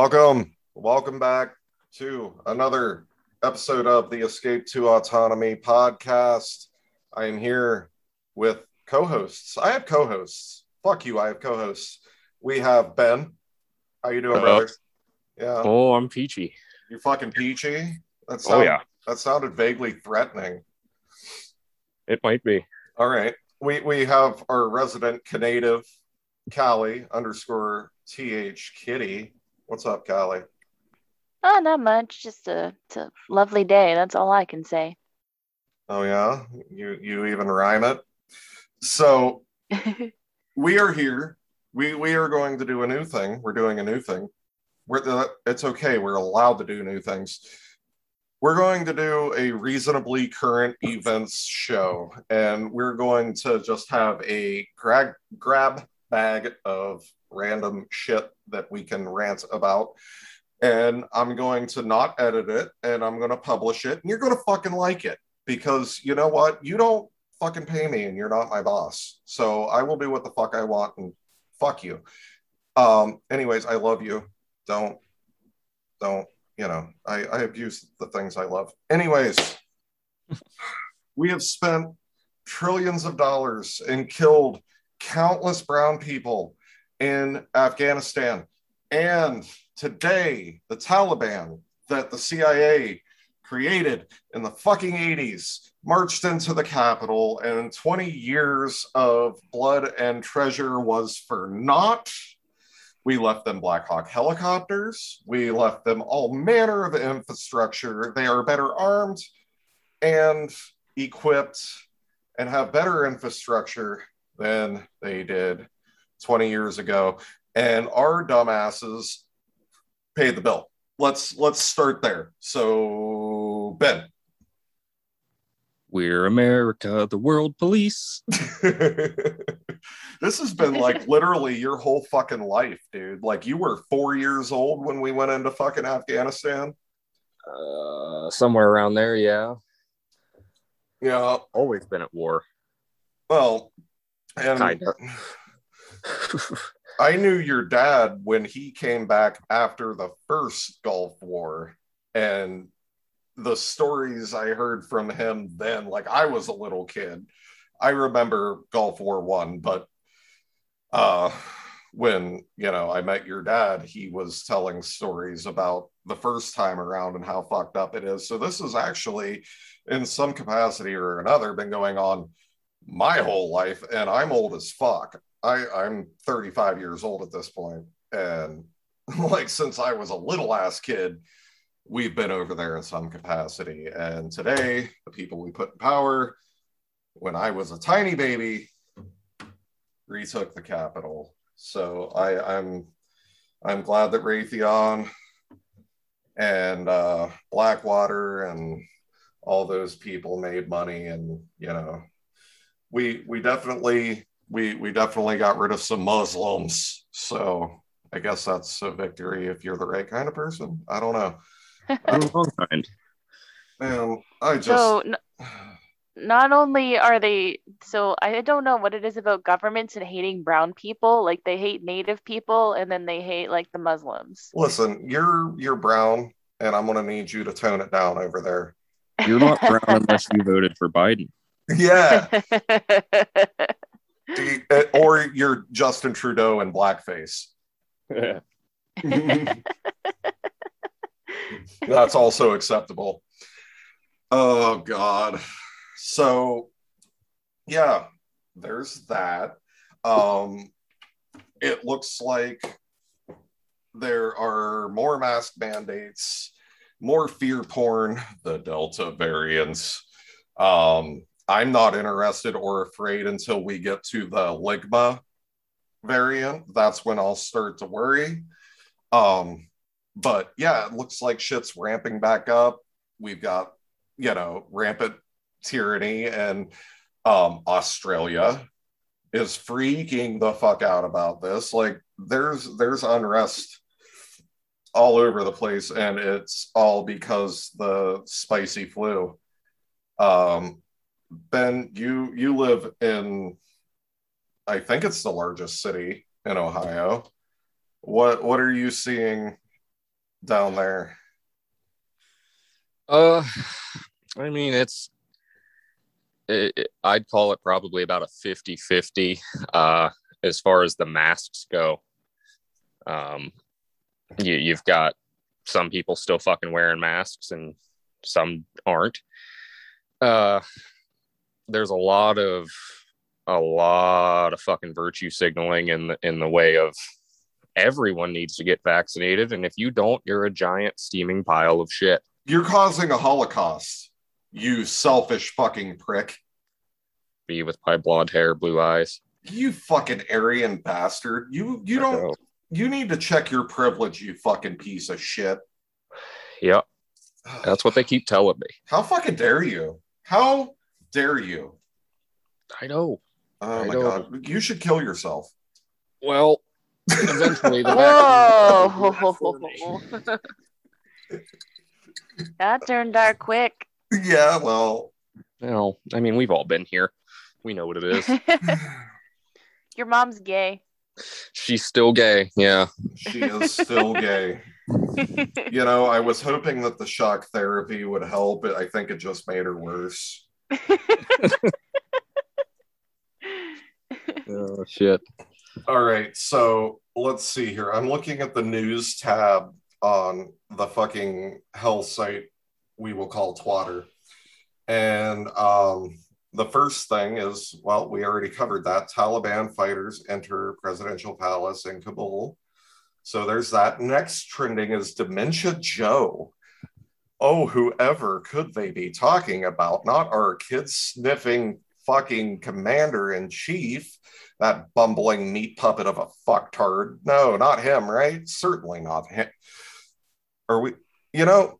Welcome, welcome back to another episode of the Escape to Autonomy podcast. I am here with co-hosts. I have co-hosts. Fuck you, I have co-hosts. We have Ben. How you doing, Hello. brother? Yeah, Oh, I'm peachy. you fucking peachy. That Oh yeah, that sounded vaguely threatening. it might be. All right. We we have our resident Canadian, Kali underscore th kitty. What's up, Kali? Oh, not much. Just a, it's a lovely day. That's all I can say. Oh yeah, you you even rhyme it. So we are here. We we are going to do a new thing. We're doing a new thing. We're the, it's okay. We're allowed to do new things. We're going to do a reasonably current events show, and we're going to just have a grab grab bag of random shit that we can rant about. And I'm going to not edit it, and I'm going to publish it, and you're going to fucking like it because you know what? You don't fucking pay me and you're not my boss. So I will do what the fuck I want and fuck you. Um, anyways, I love you. Don't, don't, you know, I, I abuse the things I love. Anyways, we have spent trillions of dollars and killed countless brown people in Afghanistan. And today, the Taliban that the CIA created in the fucking 80s marched into the capital and 20 years of blood and treasure was for naught. We left them black hawk helicopters. We left them all manner of infrastructure. They are better armed and equipped and have better infrastructure than they did 20 years ago and our dumbasses paid the bill let's let's start there so ben We're America, the world police. this has been like literally your whole fucking life, dude. Like you were four years old when we went into fucking Afghanistan. Uh, somewhere around there, yeah. Yeah. Always been at war. Well, and Kinda. I knew your dad when he came back after the first Gulf War, and the stories I heard from him then, like I was a little kid. I remember Gulf War One, but uh, when you know I met your dad, he was telling stories about the first time around and how fucked up it is. So this is actually, in some capacity or another, been going on my whole life, and I'm old as fuck. I, I'm 35 years old at this point, and like since I was a little ass kid, we've been over there in some capacity. And today, the people we put in power, when I was a tiny baby, retook the capital. So I, I'm I'm glad that Raytheon and uh, Blackwater and all those people made money, and you know, we we definitely we we definitely got rid of some Muslims. So I guess that's a victory if you're the right kind of person. I don't know. I'm the wrong kind. Man, I just So, n- not only are they, so I don't know what it is about governments and hating brown people. Like they hate native people and then they hate like the Muslims. listen. You're you're brown, and I'm gonna need you to tone it down over there. You're not brown unless you voted for Biden. Yeah, You- uh, or you're Justin Trudeau in blackface. That's also acceptable. Oh God. So yeah, there's that. Um it looks like there are more mask mandates, more fear porn, the Delta variants. Um, I'm not interested or afraid until we get to the Ligma variant. That's when I'll start to worry. Um, but yeah, it looks like shit's ramping back up. We've got, you know, rampant tyranny, and um, Australia is freaking the fuck out about this. Like, there's there's unrest all over the place, and it's all because the spicy flu. Um, Ben, you you live in, I think it's the largest city in Ohio. What what are you seeing down there? Uh, I mean, it's. It, it- I'd call it probably about a 50 50 uh, as far as the masks go. Um, you, you've got some people still fucking wearing masks and some aren't. Uh, there's a lot of a lot of fucking virtue signaling in the in the way of everyone needs to get vaccinated, and if you don't, you're a giant steaming pile of shit. You're causing a holocaust, you selfish fucking prick. Be with my blonde hair, blue eyes. You fucking Aryan bastard. You you don't you need to check your privilege, you fucking piece of shit. Yep, that's what they keep telling me. How fucking dare you? How dare you? I know. Oh I my know. god. You should kill yourself. Well, eventually the vaccine for me. Whoa! that turned dark quick. Yeah, well, Well, I mean, we've all been here. We know what it is. Your mom's gay. She's still gay. Yeah. she is still gay. You know, I was hoping that the shock therapy would help, but I think it just made her worse. Oh shit. All right, so let's see here. I'm looking at the news tab on the fucking hell site we will call Twatter. And um, the first thing is well, we already covered that. Taliban fighters enter presidential palace in Kabul. So there's that. Next trending is Dementia Joe. Oh, whoever could they be talking about? Not our kid sniffing fucking commander in chief that bumbling meat puppet of a fucktard. No, not him, right? Certainly not him. Are we, you know,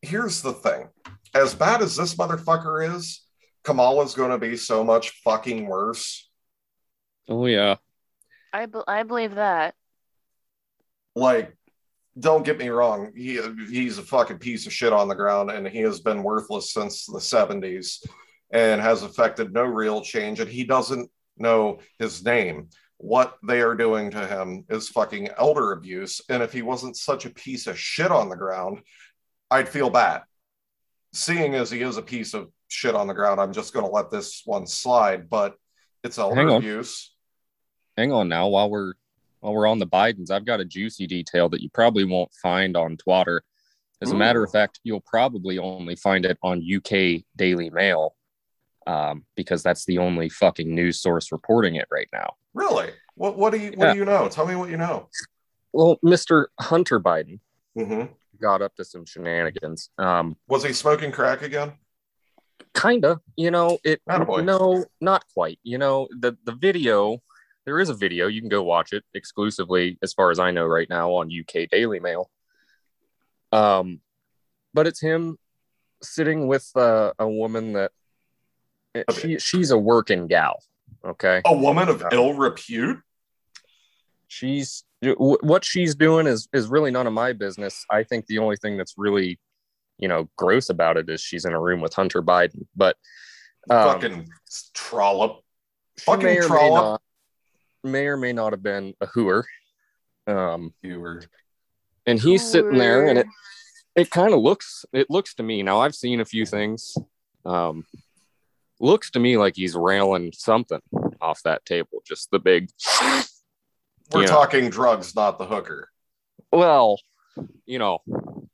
here's the thing. As bad as this motherfucker is, Kamala's going to be so much fucking worse. Oh yeah. I, be- I believe that. Like, don't get me wrong. He, he's a fucking piece of shit on the ground and he has been worthless since the 70s and has affected no real change. And he doesn't know his name. What they are doing to him is fucking elder abuse. And if he wasn't such a piece of shit on the ground, I'd feel bad. Seeing as he is a piece of shit on the ground, I'm just going to let this one slide, but it's elder Hang abuse. Hang on now. While we're while we're on the Bidens, I've got a juicy detail that you probably won't find on Twitter. As a matter of fact, you'll probably only find it on UK Daily Mail um, because that's the only fucking news source reporting it right now. Really? What, what do you what Yeah. do you know? Tell me what you know. Well, Mr. Hunter Biden hmm got up to some shenanigans. Um, Was he smoking crack again? kinda, you know, it Attaboy. no, not quite. You know, the the video, there is a video, you can go watch it exclusively, as far as I know right now, on UK Daily Mail. Um, but it's him sitting with uh, a woman that she she's a working gal. Okay. A woman of ill repute? she's what she's doing is is really none of my business. I think the only thing that's really, you know, gross about it is she's in a room with Hunter Biden. But um, fucking trollop. fucking may or may trollop. Not, may or may not have been a hooer. Um, You were and he's sitting there, and it it kind of looks it looks to me now. I've seen a few things. Um, looks to me like he's railing something off that table. Just the big. we're Yeah. talking drugs, not the hooker. Well, you know,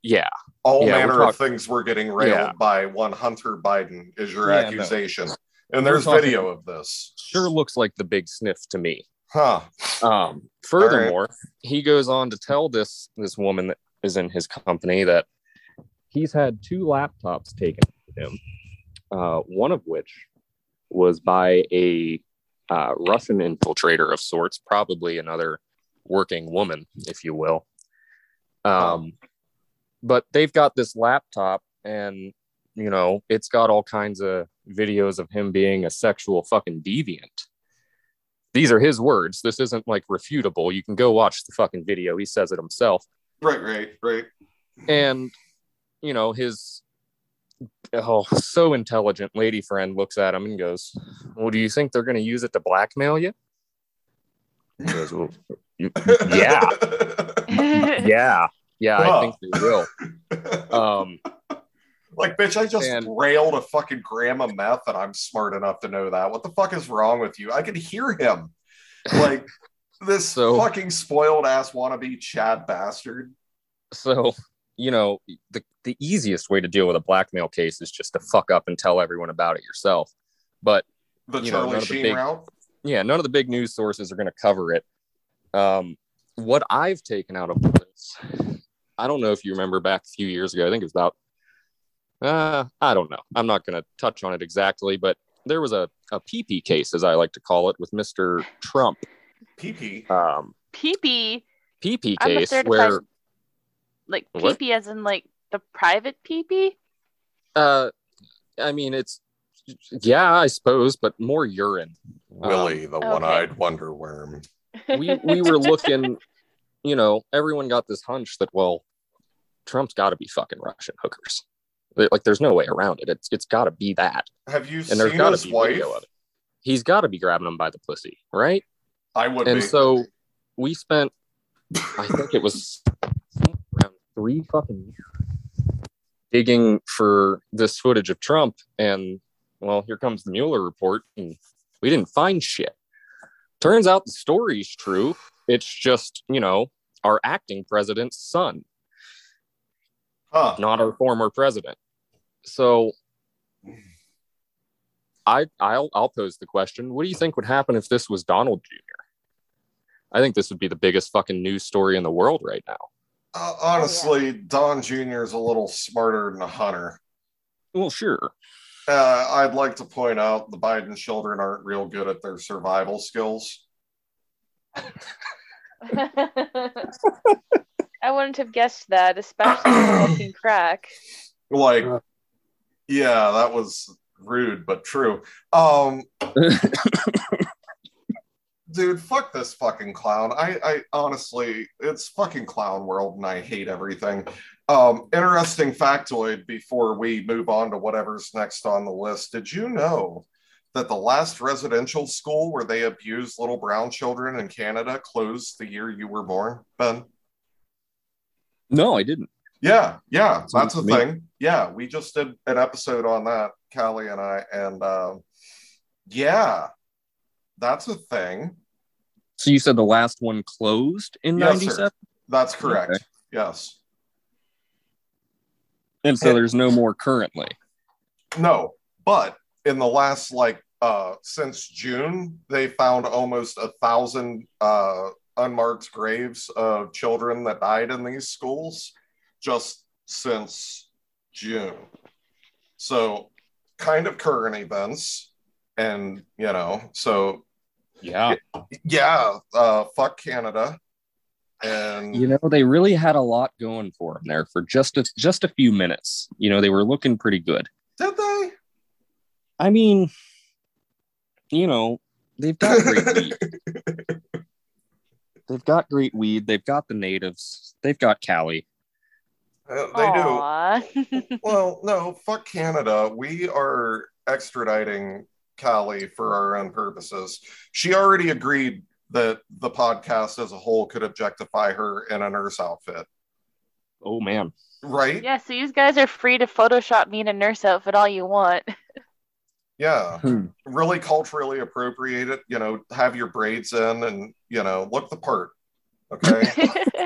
yeah. All Yeah, manner talk- of things we're getting railed Yeah. by one Hunter Biden is your Yeah, no. accusation. And there's talking- video of this. Sure looks like the big sniff to me. Huh. Um, furthermore, he goes on to tell this this woman that is in his company that he's had two laptops taken from him, uh, one of which was by a uh, Russian infiltrator of sorts, probably another working woman, if you will. Um, but they've got this laptop, and you know, it's got all kinds of videos of him being a sexual fucking deviant these are his words. This isn't like refutable. You can go watch the fucking video. He says it himself. Right, right, right. And, you know, his oh, so intelligent lady friend looks at him and goes, Well, do you think they're going to use it to blackmail you? He goes, well, you- yeah, yeah. Yeah, Huh. I think they will. Um, like, bitch, I just And- railed a fucking gram of meth and I'm smart enough to know that. What the fuck is wrong with you? I can hear him. Like, this So- fucking spoiled ass wannabe Chad bastard. so you know the the easiest way to deal with a blackmail case is just to fuck up and tell everyone about it yourself. But The You know, Charlie the Sheen big- route. yeah, none of the big news sources are going to cover it. Um, what I've taken out of this, I don't know if you remember back a few years ago. I think it was about, uh, I don't know. I'm not going to touch on it exactly, but there was a a PP case, as I like to call it, with Mr. Trump. PP. Um, PP. PP I'm a case where, like What? PP as in like the private PP. uh, I mean, it's yeah, I suppose, but more urine. Willie, the one-eyed wonder worm. we we were looking, you know, everyone got this hunch that well, Trump's got to be fucking Russian hookers. Like, there's no way around it. It's it's got to be that, Have you and there's seen got his to be wife? video of it. He's got to be grabbing him by the pussy, right? I would and be. so we spent, I think it was around three fucking years digging for this footage of Trump, and well, here comes the Mueller report, and we didn't find shit. Turns out the story's true. It's just you know our acting president's son, huh. not our former president. So. I, I'll, I'll pose the question. What do you think would happen if this was Donald Jr.? I think this would be the biggest fucking news story in the world right now. Uh, honestly, Don Jr. is a little smarter than a Hunter. Well, sure. Uh, I'd like to point out the Biden children aren't real good at their survival skills. I wouldn't have guessed that, especially smoking crack. Like, yeah, that was rude but true. Um, dude, fuck this fucking clown. I, I honestly, it's fucking clown world, and I hate everything. Um, interesting factoid before we move on to whatever's next on the list. Did you know that the last residential school where they abused little brown children in Canada closed the year you were born, Ben? No, I didn't. Yeah, yeah, that's a me. thing. Yeah, we just did an episode on that, Kali and I, and um, yeah, that's a thing. So you said the last one closed in Yes, '97, That's correct. Okay. Yes. and so there's no more currently. No, but in the last like uh since June, they found almost a thousand uh unmarked graves of children that died in these schools just since June. So kind of current events. And you know, so Yeah, yeah, uh fuck Canada. And you know they really had a lot going for them there for just a, just a few minutes. You know they were looking pretty good. did they? I mean, you know they've got great. They've got great weed. They've got the natives. They've got Kali. Uh, they do. Well, no, fuck Canada. We are extraditing Kali for our own purposes. She already agreed that the podcast as a whole could objectify her in a nurse outfit, Oh man. right? yeah, so you guys are free to Photoshop me in a nurse outfit all you want. Yeah. Hmm. Really culturally appropriate it, you know, have your braids in and, you know, look the part. Okay.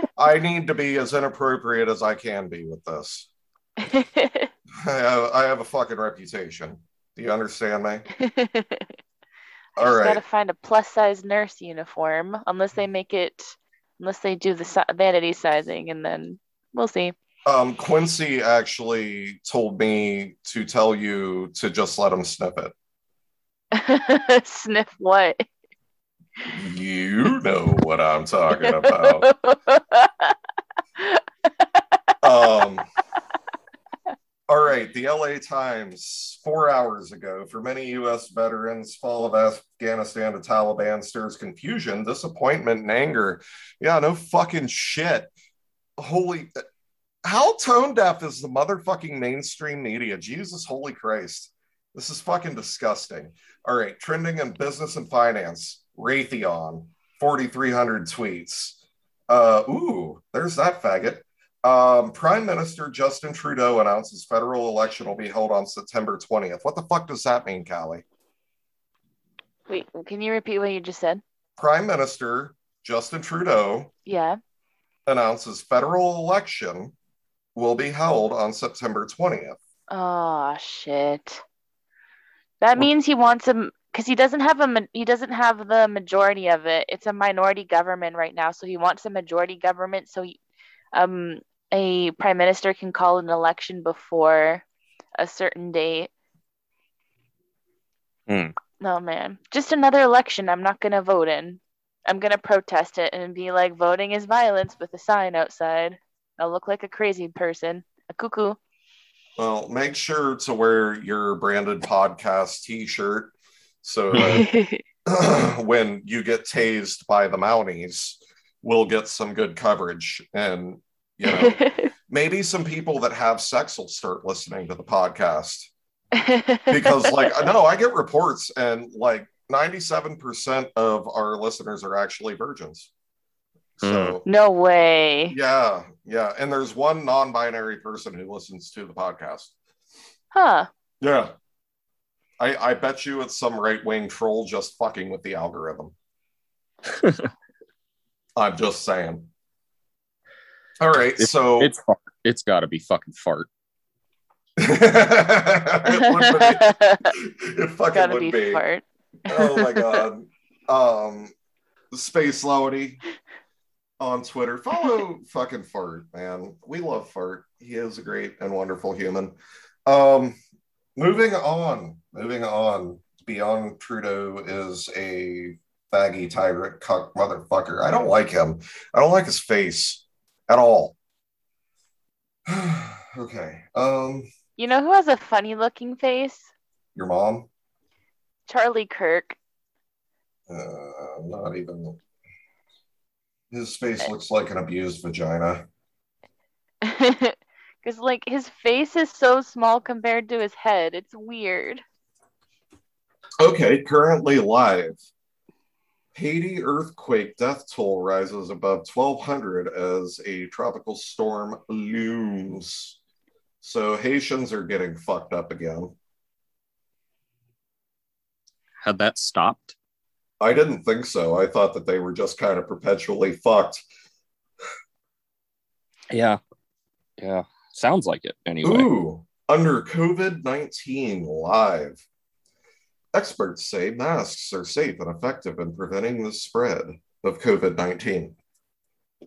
I need to be as inappropriate as I can be with this. I have, I have a fucking reputation. Do you understand me? All Just gotta find a plus size nurse uniform, unless they make it, unless they do the vanity sizing, and then we'll see. Um, Quincy actually told me to tell you to just let him sniff it. Sniff what? You know what I'm talking about. Um, all right, the LA Times, four hours ago, for many U.S. veterans, fall of Afghanistan to Taliban stirs confusion, disappointment, and anger. Yeah, no fucking shit. Holy, how tone deaf is the motherfucking mainstream media? Jesus, holy Christ. This is fucking disgusting. All right, trending in business and finance, Raytheon, 4,300 tweets. Uh, ooh, there's that faggot. Um, Prime Minister Justin Trudeau announces federal election will be held on September 20th. What the fuck does that mean, Kali? Wait, can you repeat what you just said? Prime Minister Justin Trudeau Yeah. announces federal election will be held on September 20th. Oh shit. That means he wants him because he doesn't have a he doesn't have the majority of it. It's a minority government right now, so he wants a majority government so he, um a prime minister can call an election before a certain date. Hmm. No man, just another election. I'm not gonna vote in. I'm gonna protest it and be like, voting is violence with a sign outside. I'll look like a crazy person, a cuckoo. Well, make sure to wear your branded podcast t shirt so that when you get tased by the Mounties, we'll get some good coverage. And, you know, maybe some people that have sex will start listening to the podcast. Because, like, no, I get reports, and like 97% of our listeners are actually virgins. So, hmm. no way. yeah, yeah. And there's one non binary person who listens to the podcast. Huh. Yeah. I, I bet you it's some right wing troll just fucking with the algorithm. I'm just saying. All right, It's- so It's fart. It's got to be fucking fart. it would be. It fucking Gotta would be be. fart. Oh my god. Um, Space Lowity on Twitter. Follow fucking Fart, man. We love Fart. He is a great and wonderful human. Um, moving on. Moving on. Beyond Trudeau is a baggy tyrant cuck motherfucker. I don't like him. I don't like his face at all. okay. Um, You know who has a funny looking face? your mom. Charlie Kirk. Uh, not even. His face eh. looks like an abused vagina. Because, like, his face is so small compared to his head. It's weird. Okay, currently live. Haiti earthquake death toll rises above 1,200 as a tropical storm looms. So Haitians are getting fucked up again. Had that stopped? I didn't think so. I thought that they were just kind of perpetually fucked. Yeah. Yeah. Sounds like it anyway. Ooh, under COVID 19 live. Experts say masks are safe and effective in preventing the spread of COVID 19.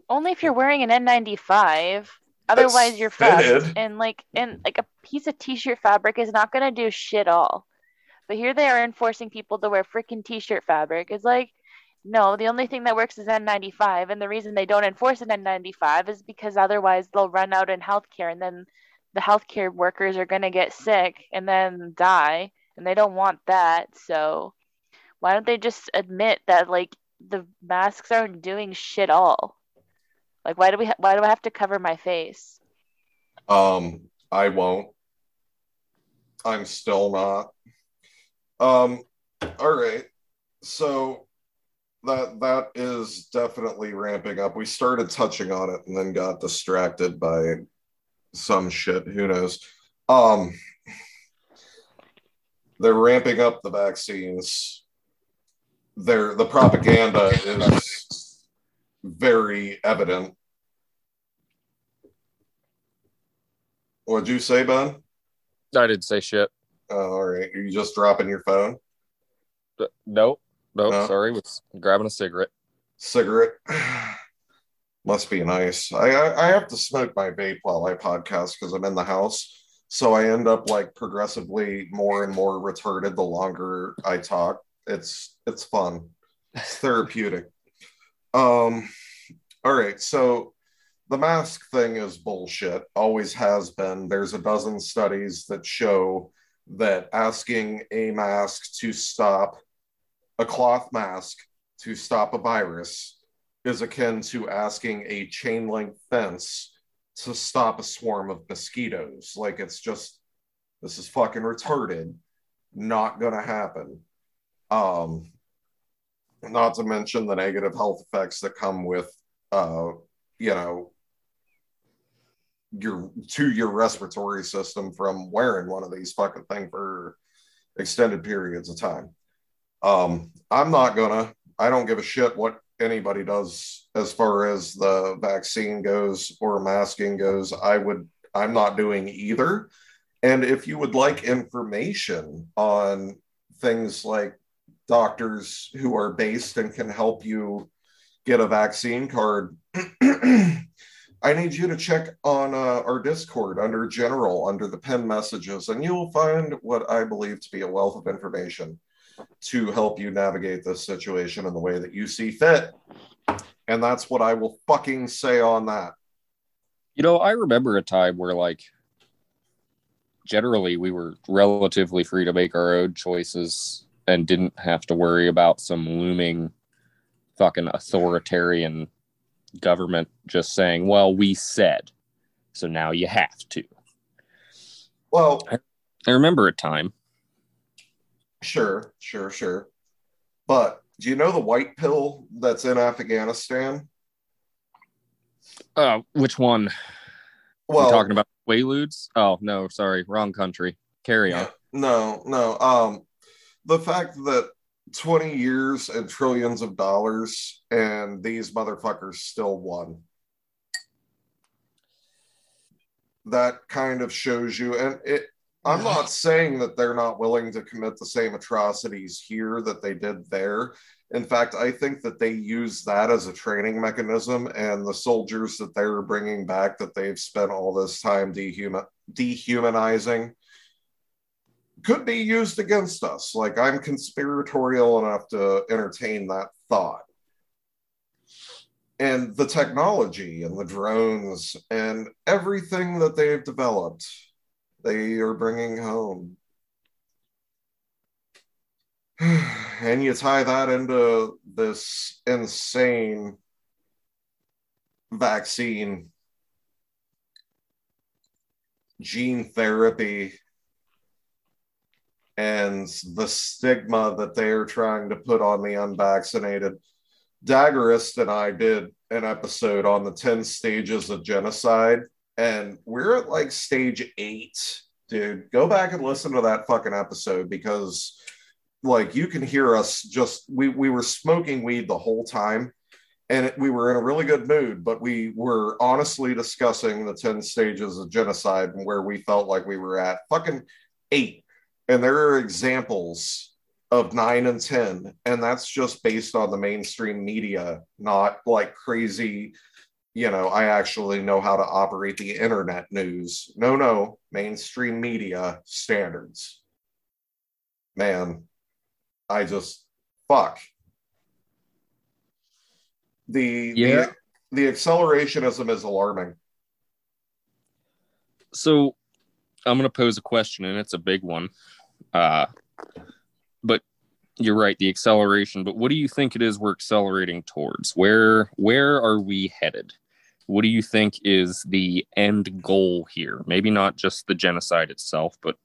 Only if you're wearing an N95. Otherwise, you're fucked. And like, and like a piece of t-shirt fabric is not gonna do shit all. But here they are enforcing people to wear freaking t-shirt fabric. It's like, no, the only thing that works is N95, and the reason they don't enforce an N95 is because otherwise they'll run out in healthcare, and then the healthcare workers are gonna get sick and then die, and they don't want that. So why don't they just admit that like the masks aren't doing shit all? Like, why do we? Ha- why do I have to cover my face? Um, I won't. I'm still not. Um, all right. So that that is definitely ramping up. We started touching on it and then got distracted by some shit. Who knows? Um, they're ramping up the vaccines. They're, the propaganda is very evident. What'd you say, Ben? I didn't say shit. Oh, all right. Are you just dropping your phone? Nope. Nope. No. Sorry. Was grabbing a cigarette. Cigarette? Must be nice. I, I I have to smoke my vape while I podcast because I'm in the house. So I end up like progressively more and more retarded the longer I talk. It's it's fun. It's therapeutic. Um all right, so the mask thing is bullshit. Always has been. There's a dozen studies that show that asking a mask to stop a cloth mask to stop a virus is akin to asking a chain link fence to stop a swarm of mosquitoes. Like it's just this is fucking retarded. Not gonna happen. Um not to mention the negative health effects that come with uh you know your to your respiratory system from wearing one of these fucking thing for extended periods of time. Um, I'm not gonna. I don't give a shit what anybody does as far as the vaccine goes or masking goes. I would. I'm not doing either. And if you would like information on things like doctors who are based and can help you get a vaccine card, I need you to check on uh, our Discord under general, under the pen messages, and you will find what I believe to be a wealth of information to help you navigate this situation in the way that you see fit. And that's what I will fucking say on that. You know, I remember a time where, like, generally we were relatively free to make our own choices and didn't have to worry about some looming fucking authoritarian government just saying, well, we said, so now you have to. Well, I, I remember a time. Sure, sure, sure. But do you know the white pill that's in Afghanistan? Uh, which one? Well, You're talking about Quaaludes? Oh no, sorry, wrong country. Carry on. No, no. Um, the fact that 20 years and trillions of dollars and these motherfuckers still won. That kind of shows you, and it. I'm not saying that they're not willing to commit the same atrocities here that they did there. In fact, I think that they use that as a training mechanism, and the soldiers that they're bringing back that they've spent all this time dehuman- dehumanizing could be used against us. Like I'm conspiratorial enough to entertain that thought. And the technology and the drones and everything that they've developed, they are bringing home. and you tie that into this insane vaccine gene therapy and the stigma that they are trying to put on the unvaccinated. Daggerist and I did an episode on the 10 stages of genocide, and we're at like stage eight. Dude, go back and listen to that fucking episode because like you can hear us just we we were smoking weed the whole time and it, we were in a really good mood but we were honestly discussing the 10 stages of genocide and where we felt like we were at fucking eight and there are examples of nine and 10, and that's just based on the mainstream media, not like crazy, you know, I actually know how to operate the internet news. No, no, mainstream media standards. Man, I just, fuck. The, yeah. the, the accelerationism is alarming. So I'm going to pose a question, and it's a big one. Uh, but you're right, the acceleration. But what do you think it is we're accelerating towards? Where where are we headed? What do you think is the end goal here? Maybe not just the genocide itself, but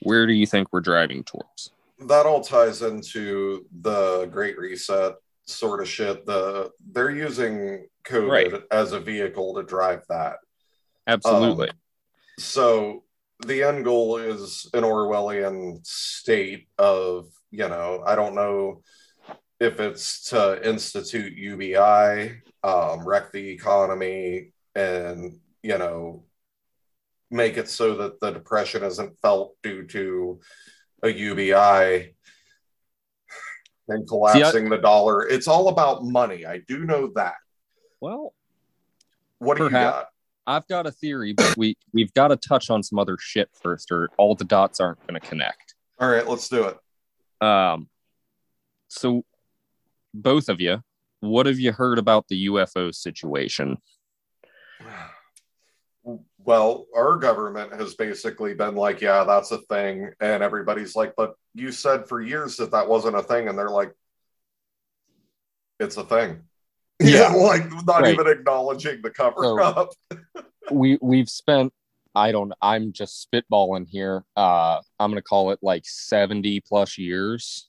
where do you think we're driving towards? That all ties into the Great Reset sort of shit. The they're using COVID right. as a vehicle to drive that. Absolutely. Um, so the end goal is an Orwellian state of, you know, I don't know if it's to institute UBI, um, wreck the economy, and, you know, make it so that the depression isn't felt due to a UBI and collapsing See, I, the dollar. It's all about money. I do know that. Well, what do perhaps, you got? I've got a theory, but we we've got to touch on some other shit first, or all the dots aren't going to connect. All right, let's do it. Um, so both of you, what have you heard about the UFO situation? Well, our government has basically been like, yeah, that's a thing. And everybody's like, but you said for years that that wasn't a thing. And they're like, it's a thing. yeah, like not right. even acknowledging the cover so, up. we we've spent I don't I'm just spitballing here. Uh I'm gonna call it like 70 plus years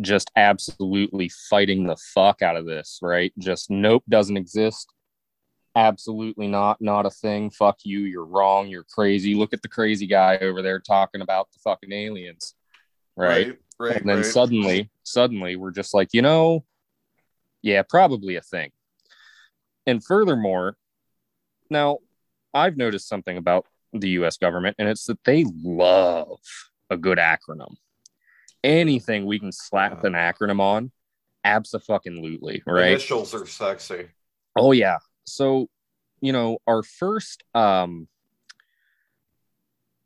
just absolutely fighting the fuck out of this, right? Just nope doesn't exist. absolutely not not a thing fuck you you're wrong you're crazy look at the crazy guy over there talking about the fucking aliens right, right, right and then right. suddenly suddenly we're just like you know yeah probably a thing and furthermore now i've noticed something about the us government and it's that they love a good acronym anything we can slap an acronym on absolutely right Initials are sexy. Oh yeah. So, you know, our first um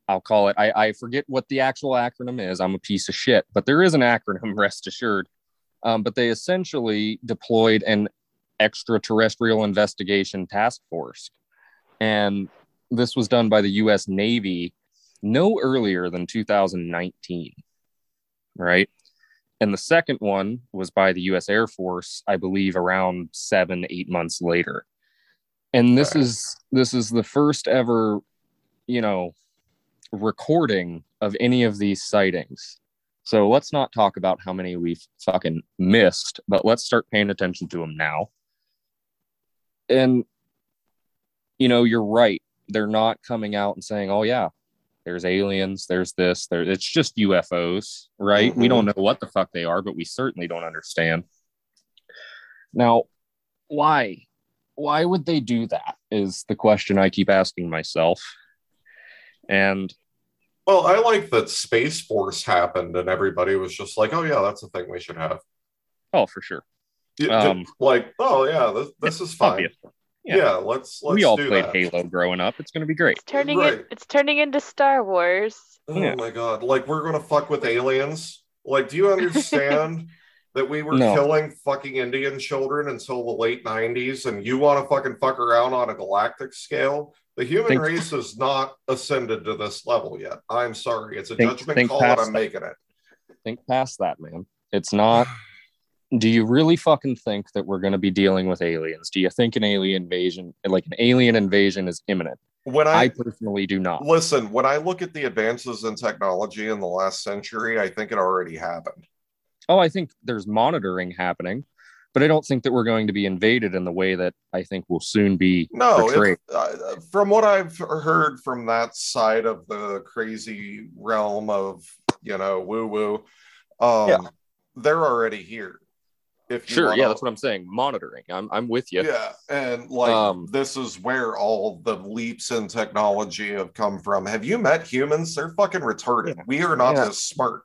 I'll call it I, I forget what the actual acronym is. I'm a piece of shit, but there is an acronym, rest assured. Um, but they essentially deployed an extraterrestrial investigation task force. And this was done by the US Navy no earlier than 2019. Right. And the second one was by the US Air Force, I believe around seven, eight months later. And this Right. is this is the first ever, you know, recording of any of these sightings. So let's not talk about how many we've fucking missed, but let's start paying attention to them now. And you know, you're right. They're not coming out and saying, "Oh yeah, there's aliens, there's this, there it's just UFOs, right? We Mhm. don't know what the fuck they are, but we certainly don't understand. Now, why? Why would they do that? Is the question I keep asking myself. And Well, I like that Space Force happened and everybody was just like, oh, yeah, that's a thing we should have. oh, for sure. You- Um, like, oh, yeah, this, this is fine. Obvious. Yeah. Yeah. let's, let's we all do played that. Halo growing up. It's going to be great. It's turning Right. it. It's turning into Star Wars. Oh Yeah. my god! Like we're gonna fuck with aliens? Like, do you understand that we were No. killing fucking Indian children until the late '90s, and you want to fucking fuck around on a galactic scale? The human Think- race has not ascended to this level yet. I'm sorry, it's a Think- judgment think call, and I'm that. making it. Think past that, man. It's not. Do you really fucking think that we're going to be dealing with aliens? Do you think an alien invasion, like an alien invasion, is imminent? When I I, personally do not. listen, when I look at the advances in technology in the last century, I think it already happened. Oh, I think there's monitoring happening, but I don't think that we're going to be invaded in the way that I think will soon be No, portrayed. if, uh, from what I've heard from that side of the crazy realm of you know woo woo, um, Yeah. they're already here. If you Sure, wanna- yeah, that's what I'm saying. Monitoring. I'm I'm with you. Yeah, and like Um, this is where all the leaps in technology have come from. Have you met humans? They're fucking retarded. Yeah. We are not Yeah. this smart.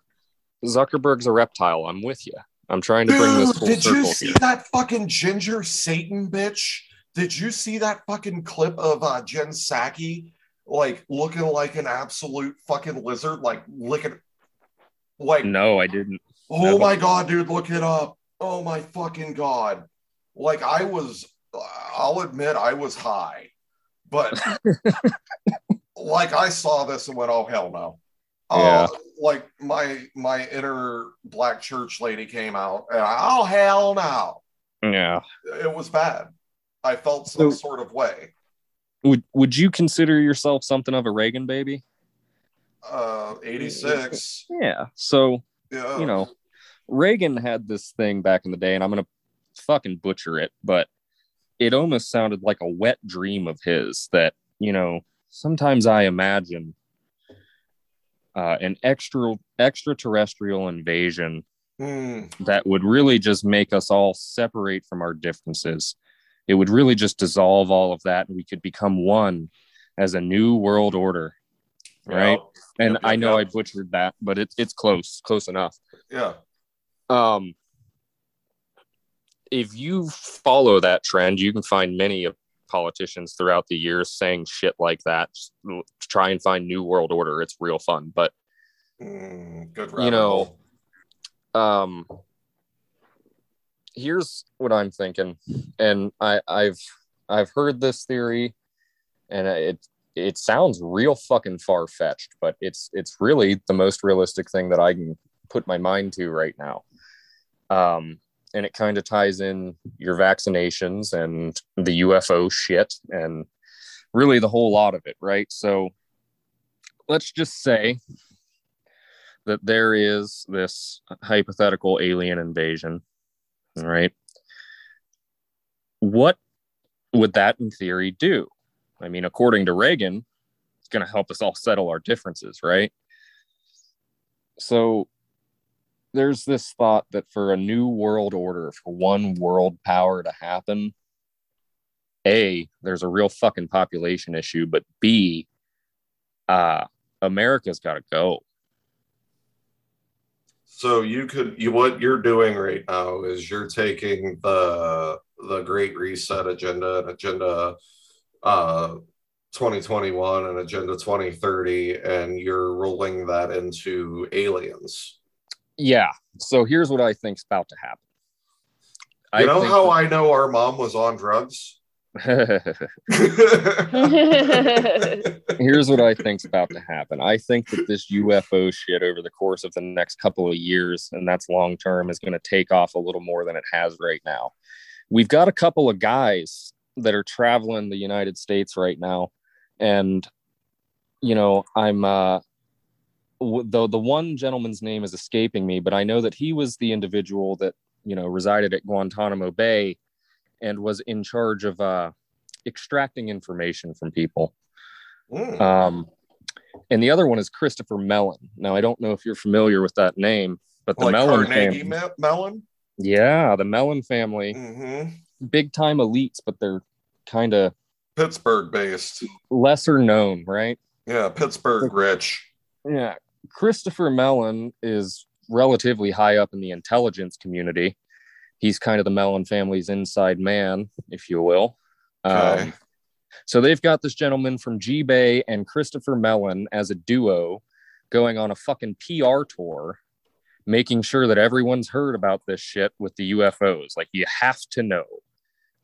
Zuckerberg's a reptile. I'm with you. I'm trying to bring this Dude, full did circle you see here. that fucking ginger Satan bitch? Did you see that fucking clip of uh, Jen Psaki like looking like an absolute fucking lizard, like licking, like No, I didn't. oh no. my god, dude, look it up. Oh my fucking god! Like I was, I'll admit I was high, but like I saw this and went, oh hell no. Yeah. Uh, like my my inner black church lady came out and I, oh hell no Yeah. it was bad i felt some So- sort of way Would Would you consider yourself something of a Reagan baby? uh 86 Yeah. So yeah you know, Reagan had this thing back in the day, and I'm gonna fucking butcher it, but it almost sounded like a wet dream of his that you know sometimes I imagine uh, an extra extraterrestrial invasion Hmm. that would really just make us all separate from our differences. It would really just dissolve all of that, and we could become one as a new world order. Right. And Yep, I know yep. I butchered that, but it's it's close, close enough. yeah Um, if you follow that trend, you can find many of politicians throughout the years saying shit like that to try and find new world order. It's real fun, but Hmm, good You know, um here's what i'm thinking and i i've i've heard this theory and it it sounds real fucking far-fetched but it's it's really the most realistic thing that i can put my mind to right now um and it kind of ties in your vaccinations and the ufo shit and really the whole lot of it right so let's just say that there is this hypothetical alien invasion, right? What would that in theory do? I mean, according to Reagan, it's going to help us all settle our differences, right? So there's this thought that for a new world order, for one world power to happen, A, there's a real fucking population issue, but B, uh, America's got to go. So you could you what you're doing right now is you're taking the the Great Reset agenda and agenda uh 2021 and agenda 2030 and you're rolling that into aliens. Yeah. So here's what I think's about to happen. You I know how I know our mom was on drugs? Here's what I think's about to happen. I think that this UFO shit over the course of the next couple of years, and that's long term, is going to take off a little more than it has right now. We've got a couple of guys that are traveling the United States right now, and you know, I'm uh the the one gentleman's name is escaping me, but I know that he was the individual that you know resided at Guantanamo Bay and was in charge of uh, extracting information from people. Mm. Um, and the other one is Christopher Mellon. Now, I don't know if you're familiar with that name, but the like Mellon family, Mellon. Yeah, the Mellon family, mm-hmm. big time elites, but they're kind of Pittsburgh based, lesser known, right? Yeah, Pittsburgh rich. Yeah, Christopher Mellon is relatively high up in the intelligence community he's kind of the Mellon family's inside man, if you will. Okay. Um, so they've got this gentleman from G Bay and Christopher Mellon as a duo going on a fucking PR tour, making sure that everyone's heard about this shit with the UFOs. Like you have to know.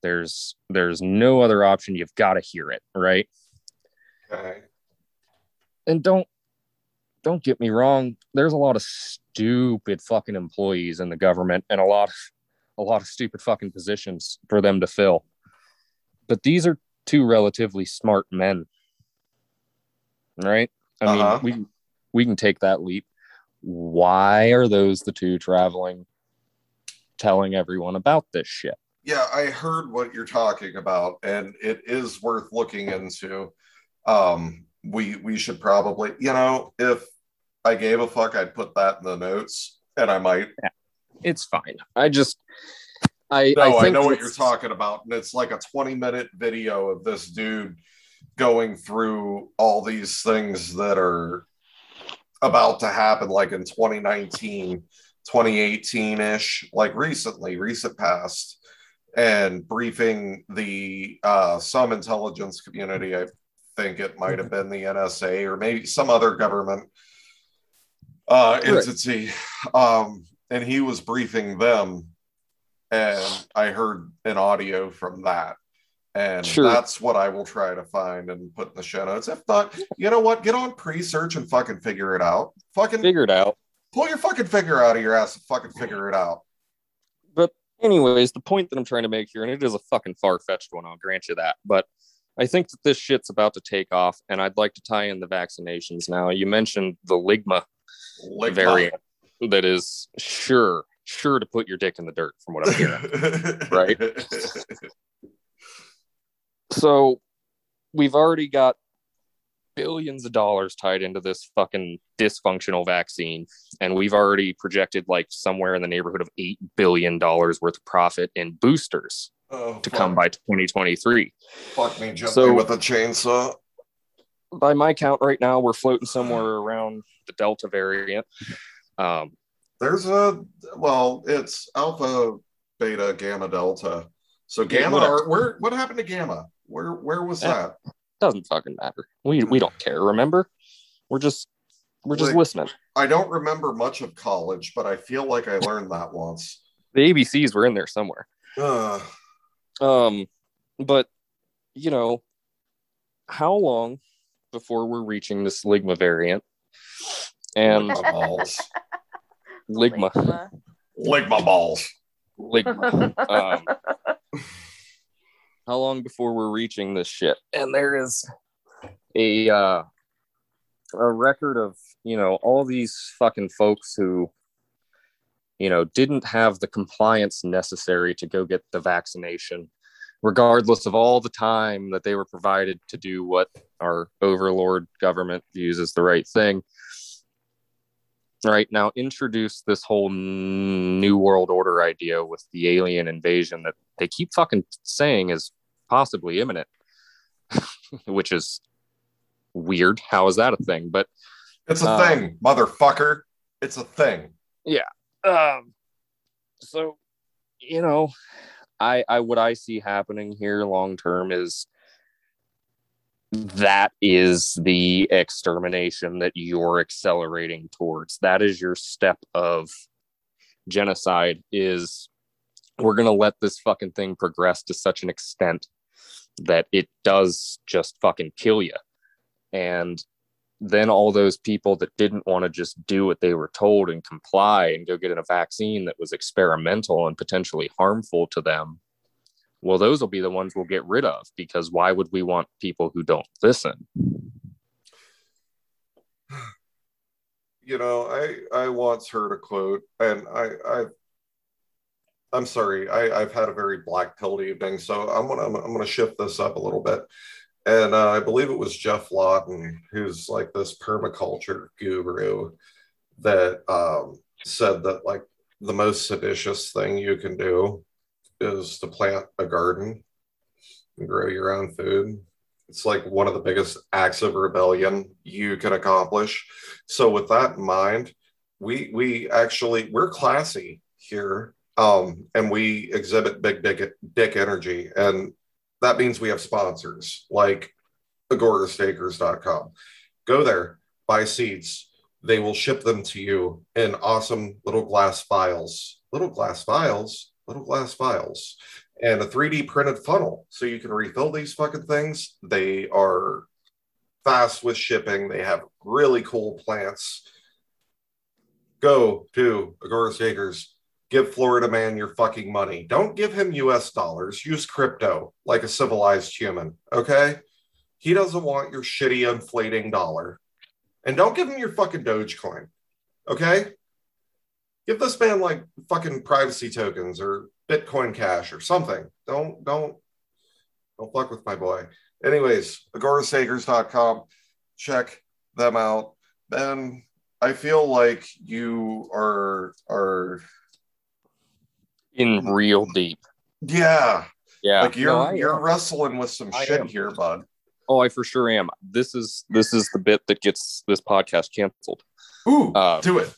There's there's no other option. You've got to hear it, right? Okay. And don't don't get me wrong. There's a lot of stupid fucking employees in the government and a lot of a lot of stupid fucking positions for them to fill. But these are two relatively smart men. Right? I uh-huh. mean, we we can take that leap. Why are those the two traveling telling everyone about this shit? Yeah, I heard what you're talking about and it is worth looking into. Um we we should probably, you know, if I gave a fuck, I'd put that in the notes and I might yeah it's fine. I just I no, I, I know what you're talking about, and it's like a 20 minute video of this dude going through all these things that are about to happen, like in 2019, 2018 ish, like recently, recent past, and briefing the uh, some intelligence community. I think it might have been the NSA or maybe some other government uh, entity. Um, and he was briefing them and i heard an audio from that. And sure. that's what i will try to find and put in the show notes. If not you know what? Get on Presearch and fucking figure it out. Fucking figure it out. Pull your fucking figure out of your ass and fucking figure it out. But anyways the point that i'm trying to make here and it is a fucking far-fetched one i'll grant you that but I think that this shit's about to take off, and I'd like to tie in the vaccinations now. You mentioned the Ligma, Ligma. variant that is sure sure to put your dick in the dirt from what i'm hearing right so we've already got billions of dollars tied into this fucking dysfunctional vaccine and we've already projected like somewhere in the neighborhood of 8 billion dollars worth of profit in boosters oh, to fuck. come by 2023 fuck me so, with a chainsaw by my count right now we're floating somewhere around the delta variant um, There's a well, it's alpha, beta, gamma, delta. So gamma, yeah, are, where what happened to gamma? Where where was that? that? Doesn't fucking matter. We we don't care. Remember, we're just we're just like, listening. I don't remember much of college, but I feel like I learned that once. The ABCs were in there somewhere. Uh. Um, but you know, how long before we're reaching this Ligma variant? And balls. Ligma. Ligma balls. Ligma. Um, how long before we're reaching this shit? And there is a uh, a record of you know all these fucking folks who you know didn't have the compliance necessary to go get the vaccination regardless of all the time that they were provided to do what our overlord government views as the right thing. Right now, introduce this whole new world order idea with the alien invasion that they keep fucking saying is possibly imminent, which is weird. How is that a thing? But it's a uh, thing, motherfucker. It's a thing. Yeah. Um, so, you know, I, I what I see happening here long term is that is the extermination that you're accelerating towards. That is your step of genocide. Is we're gonna let this fucking thing progress to such an extent that it does just fucking kill you. And then all those people that didn't want to just do what they were told and comply and go get in a vaccine that was experimental and potentially harmful to them well those will be the ones we'll get rid of because why would we want people who don't listen? You know i i once heard a quote and i i i'm sorry i i've had a very black pilled evening so i'm gonna i'm gonna shift this up a little bit and uh, I believe it was Geoff Lawton, who's like this permaculture guru, that um, said that like the most seditious thing you can do is to plant a garden and grow your own food. It's like one of the biggest acts of rebellion you can accomplish. So with that in mind, we we actually we're classy here um, and we exhibit big dick, dick energy and that means we have sponsors like agorastakers.com. Go there, buy seeds. They will ship them to you in awesome little glass vials, little glass vials, little glass vials, and a 3D printed funnel. So you can refill these fucking things. They are fast with shipping. They have really cool plants. Go to Acres give Florida man your fucking money. Don't give him US dollars. Use crypto like a civilized human. Okay. He doesn't want your shitty inflating dollar. And don't give him your fucking Dogecoin. Okay. Give this man like fucking privacy tokens or Bitcoin Cash or something. Don't, don't, don't fuck with my boy. Anyways, agorastakers.com. Check them out. Ben, I feel like you are are in real deep. Yeah. Yeah. Like you're no, you're wrestling with some I shit am. here, bud. Oh, I for sure am. This is this is the bit that gets this podcast canceled. Ooh, uh, do it.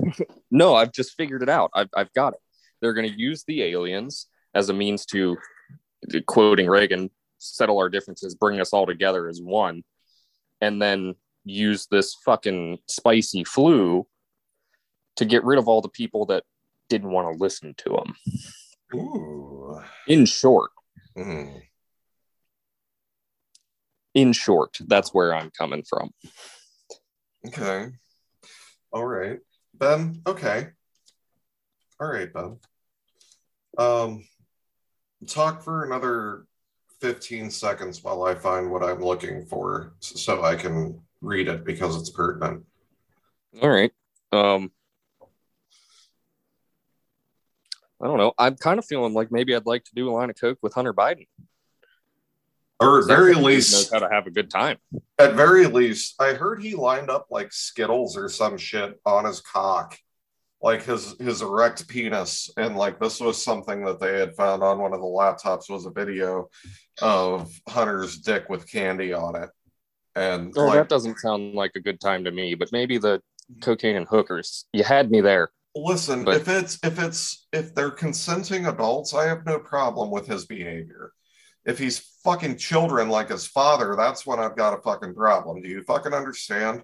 no, I've just figured it out. I've I've got it. They're going to use the aliens as a means to, quoting Reagan, settle our differences, bring us all together as one, and then use this fucking spicy flu to get rid of all the people that didn't want to listen to him. Ooh. In short. Mm. In short, that's where I'm coming from. Okay. All right. Ben, okay. All right, Ben. Um talk for another 15 seconds while I find what I'm looking for so I can read it because it's pertinent. All right. Um I don't know. I'm kind of feeling like maybe I'd like to do a line of coke with Hunter Biden. Or at very least knows how to have a good time. At very least, I heard he lined up like Skittles or some shit on his cock, like his his erect penis, and like this was something that they had found on one of the laptops was a video of Hunter's dick with candy on it. And oh, like, that doesn't sound like a good time to me. But maybe the cocaine and hookers. You had me there. Listen, but, if it's if it's if they're consenting adults, I have no problem with his behavior. If he's fucking children like his father, that's when I've got a fucking problem. Do you fucking understand?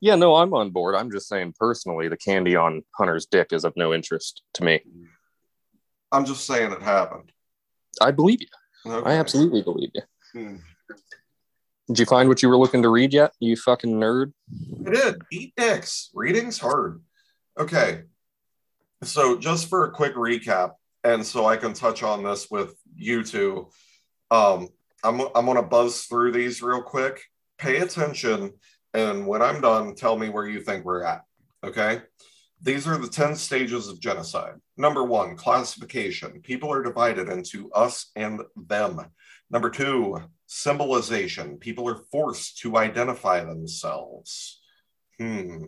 Yeah, no, I'm on board. I'm just saying personally, the candy on Hunter's dick is of no interest to me. I'm just saying it happened. I believe you. Okay. I absolutely believe you. Hmm. Did you find what you were looking to read yet? You fucking nerd. I did. Eat dicks. Reading's hard. Okay. So, just for a quick recap, and so I can touch on this with you two, um, I'm, I'm going to buzz through these real quick. Pay attention, and when I'm done, tell me where you think we're at. Okay. these are the 10 stages of genocide. Number one, classification. People are divided into us and them. Number two, symbolization. People are forced to identify themselves. Hmm.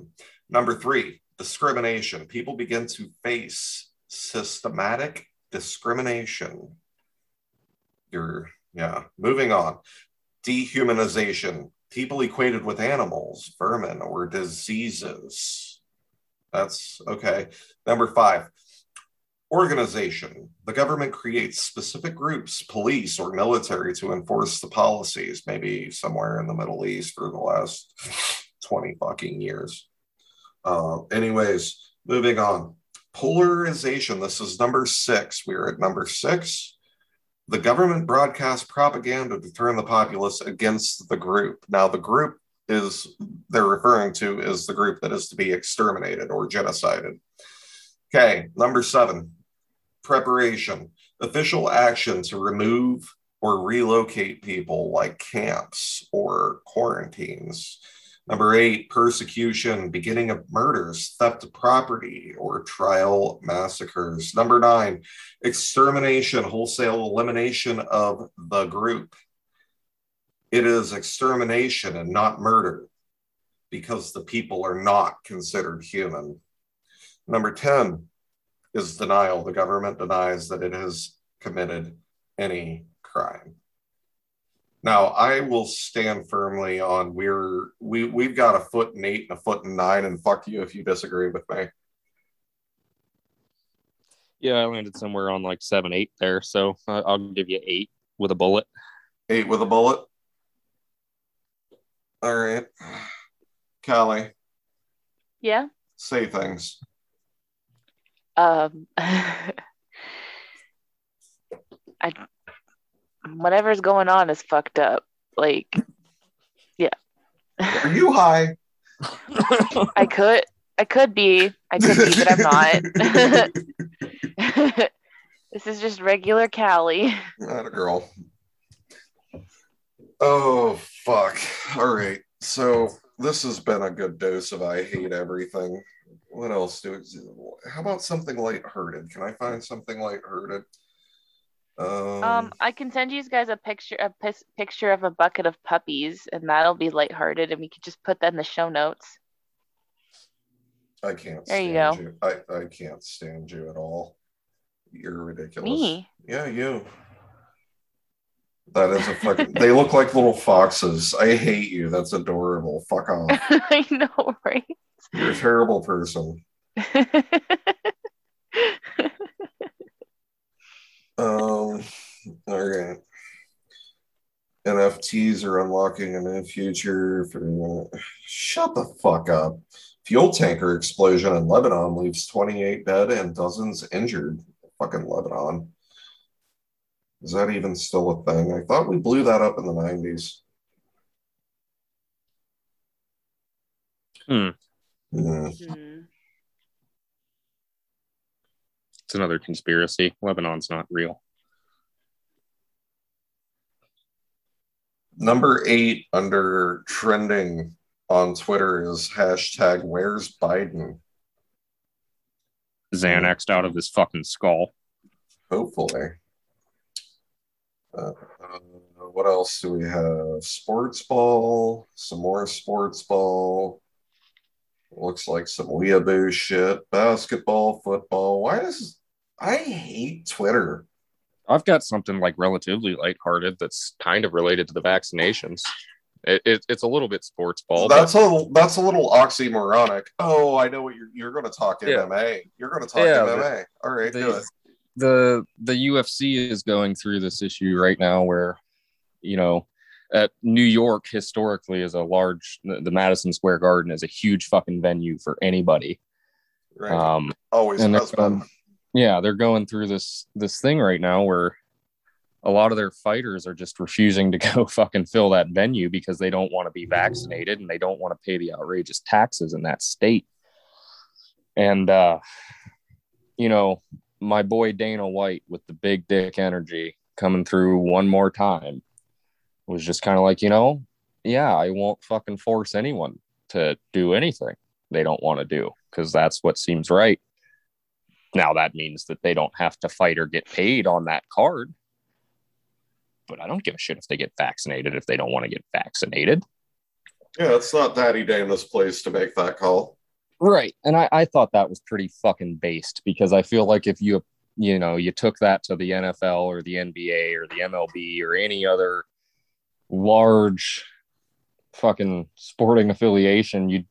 Number three, discrimination. People begin to face systematic discrimination. You're, yeah, moving on. Dehumanization. People equated with animals, vermin, or diseases. That's okay. Number five, organization. The government creates specific groups, police or military, to enforce the policies, maybe somewhere in the Middle East for the last 20 fucking years. Uh, anyways, moving on. Polarization. This is number six. We're at number six. The government broadcasts propaganda to turn the populace against the group. Now, the group is they're referring to is the group that is to be exterminated or genocided. Okay, number seven, preparation. Official action to remove or relocate people like camps or quarantines. Number eight, persecution, beginning of murders, theft of property, or trial massacres. Number nine, extermination, wholesale elimination of the group. It is extermination and not murder because the people are not considered human. Number 10 is denial. The government denies that it has committed any crime. Now, I will stand firmly on we're we we've got a foot and eight and a foot and nine, and fuck you if you disagree with me. Yeah, I landed somewhere on like seven, eight there, so I'll give you eight with a bullet. Eight with a bullet. All right, Kali. Yeah. Say things. Um. I whatever's going on is fucked up. Like, yeah. Are you high? I could, I could be, I could be, but I'm not. this is just regular Kali. Not a girl. Oh fuck! All right, so this has been a good dose of I hate everything. What else do? We how about something lighthearted? Can I find something lighthearted? Um, um, I can send you guys a picture, a p- picture of a bucket of puppies, and that'll be lighthearted, and we could just put that in the show notes. I can't. There you go. You. I I can't stand you at all. You're ridiculous. Me? Yeah, you. That is a fucking. they look like little foxes. I hate you. That's adorable. Fuck off. I know, right? You're a terrible person. Um, all right. NFTs are unlocking a new future for. Shut the fuck up. Fuel tanker explosion in Lebanon leaves 28 dead and dozens injured. Fucking Lebanon. Is that even still a thing? I thought we blew that up in the 90s. Hmm. Mm. It's another conspiracy. Lebanon's not real. Number eight under trending on Twitter is hashtag Where's Biden? Xanaxed out of his fucking skull. Hopefully. Uh, what else do we have? Sports ball, some more sports ball. Looks like some weeaboo shit. Basketball, football. Why is I hate Twitter. I've got something like relatively lighthearted that's kind of related to the vaccinations. It, it, it's a little bit sports ball. That's but... a that's a little oxymoronic. Oh, I know what you're you're going to talk yeah. MMA. You're going to talk yeah, MMA. All right, the, do it. The the UFC is going through this issue right now, where you know, at New York historically is a large. The Madison Square Garden is a huge fucking venue for anybody. Right. Um, Always has been yeah they're going through this this thing right now where a lot of their fighters are just refusing to go fucking fill that venue because they don't want to be vaccinated and they don't want to pay the outrageous taxes in that state and uh you know my boy dana white with the big dick energy coming through one more time was just kind of like you know yeah i won't fucking force anyone to do anything they don't want to do because that's what seems right. Now that means that they don't have to fight or get paid on that card. But I don't give a shit if they get vaccinated if they don't want to get vaccinated. Yeah, it's not Daddy Dana's place to make that call. Right. And I, I thought that was pretty fucking based because I feel like if you you know you took that to the NFL or the NBA or the MLB or any other large fucking sporting affiliation, you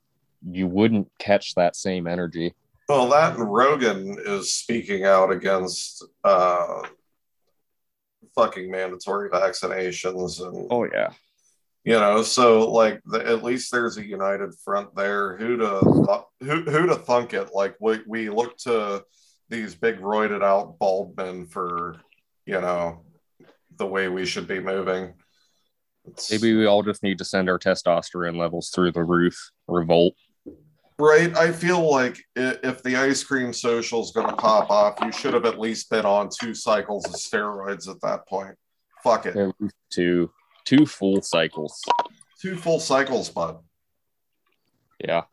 you wouldn't catch that same energy. Well, that and Rogan is speaking out against uh, fucking mandatory vaccinations and oh yeah, you know. So like, the, at least there's a united front there. Who to who who to thunk it? Like we we look to these big roided out bald men for you know the way we should be moving. It's, Maybe we all just need to send our testosterone levels through the roof. Revolt. Right. I feel like if the ice cream social is going to pop off, you should have at least been on two cycles of steroids at that point. Fuck it. Two, two full cycles. Two full cycles, bud. Yeah.